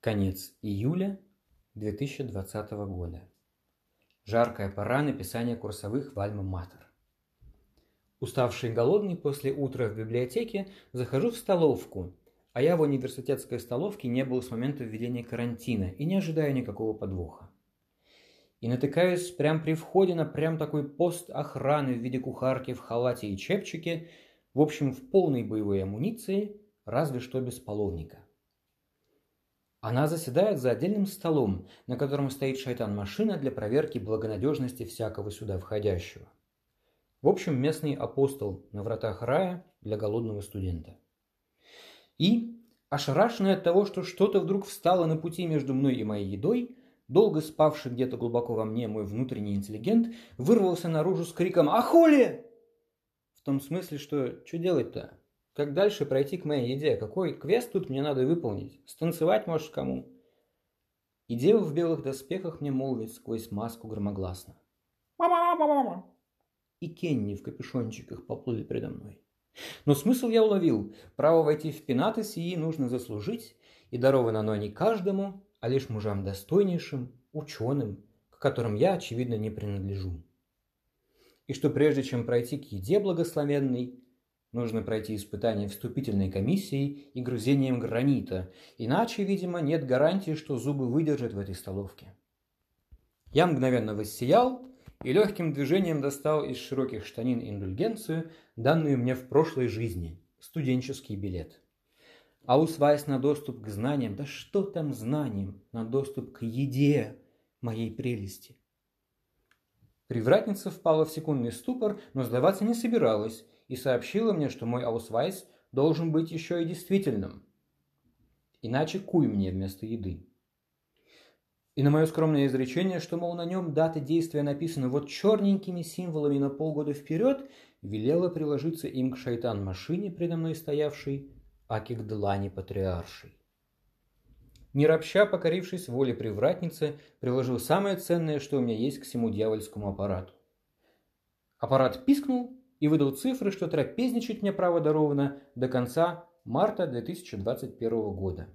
Конец июля 2020 года. Жаркая пора написания курсовых в Альма-Матер. Уставший и голодный после утра в библиотеке захожу в столовку, а я в университетской столовке не был с момента введения карантина и не ожидаю никакого подвоха. И натыкаюсь прямо при входе на прям такой пост охраны в виде кухарки в халате и чепчике, в общем, в полной боевой амуниции, разве что без половника. Она заседает за отдельным столом, на котором стоит шайтан-машина для проверки благонадежности всякого сюда входящего. В общем, местный апостол на вратах рая для голодного студента. И, ошарашенный от того, что что-то вдруг встало на пути между мной и моей едой, долго спавший где-то глубоко во мне мой внутренний интеллигент вырвался наружу с криком «Ахули!» В том смысле, что что делать-то? Как дальше пройти к моей еде? Какой квест тут мне надо выполнить? Станцевать, может, кому? И дева в белых доспехах мне молвит сквозь маску громогласно. «Мама-мама-мама!» И Кенни в капюшончиках поплыли передо мной. Но смысл я уловил. Право войти в пенаты сии нужно заслужить, и даровано оно не каждому, а лишь мужам достойнейшим, ученым, к которым я, очевидно, не принадлежу. И что прежде чем пройти к еде благословенной, Нужно пройти испытание вступительной комиссией и грузением гранита, иначе, видимо, нет гарантии, что зубы выдержат в этой столовке. Я мгновенно воссиял и легким движением достал из широких штанин индульгенцию, данную мне в прошлой жизни, студенческий билет. А усваясь на доступ к знаниям, да что там знаниям, на доступ к еде моей прелести. Привратница впала в секундный ступор, но сдаваться не собиралась и сообщила мне, что мой аусвайс должен быть еще и действительным. Иначе куй мне вместо еды. И на мое скромное изречение, что, мол, на нем дата действия написана вот черненькими символами на полгода вперед, велела приложиться им к шайтан-машине, предо мной стоявшей, аки к длани патриаршей. Миропща, покорившись воле привратницы, приложил самое ценное, что у меня есть к всему дьявольскому аппарату. Аппарат пискнул и выдал цифры, что трапезничать мне право даровано до конца марта 2021 года.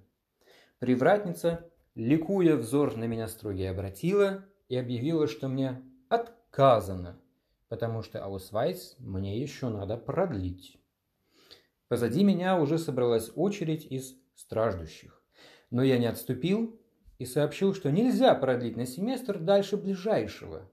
Привратница, ликуя взор на меня строгий обратила и объявила, что мне отказано, потому что Аусвайс мне еще надо продлить. Позади меня уже собралась очередь из страждущих, но я не отступил и сообщил, что нельзя продлить на семестр дальше ближайшего.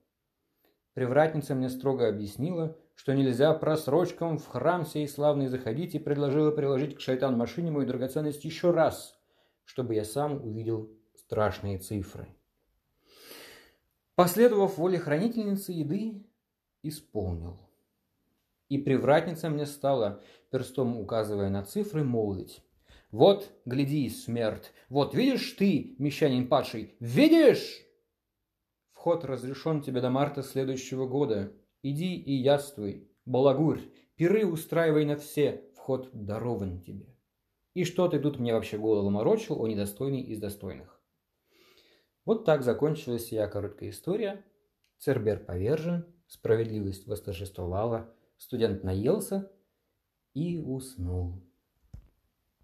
Привратница мне строго объяснила, что нельзя просрочкам в храм сей славный заходить и предложила приложить к шайтан-машине мою драгоценность еще раз, чтобы я сам увидел страшные цифры. Последовав воле хранительницы еды, исполнил. И привратница мне стала, перстом указывая на цифры, молвить. «Вот, гляди, смерть, вот видишь ты, мещанин падший, видишь?» Вход разрешен тебе до марта следующего года. Иди и яствуй, балагурь, пиры устраивай на все, вход дарован тебе. И что ты тут мне вообще голову морочил, о недостойный из достойных? Вот так закончилась я короткая история. Цербер повержен, справедливость восторжествовала, студент наелся и уснул.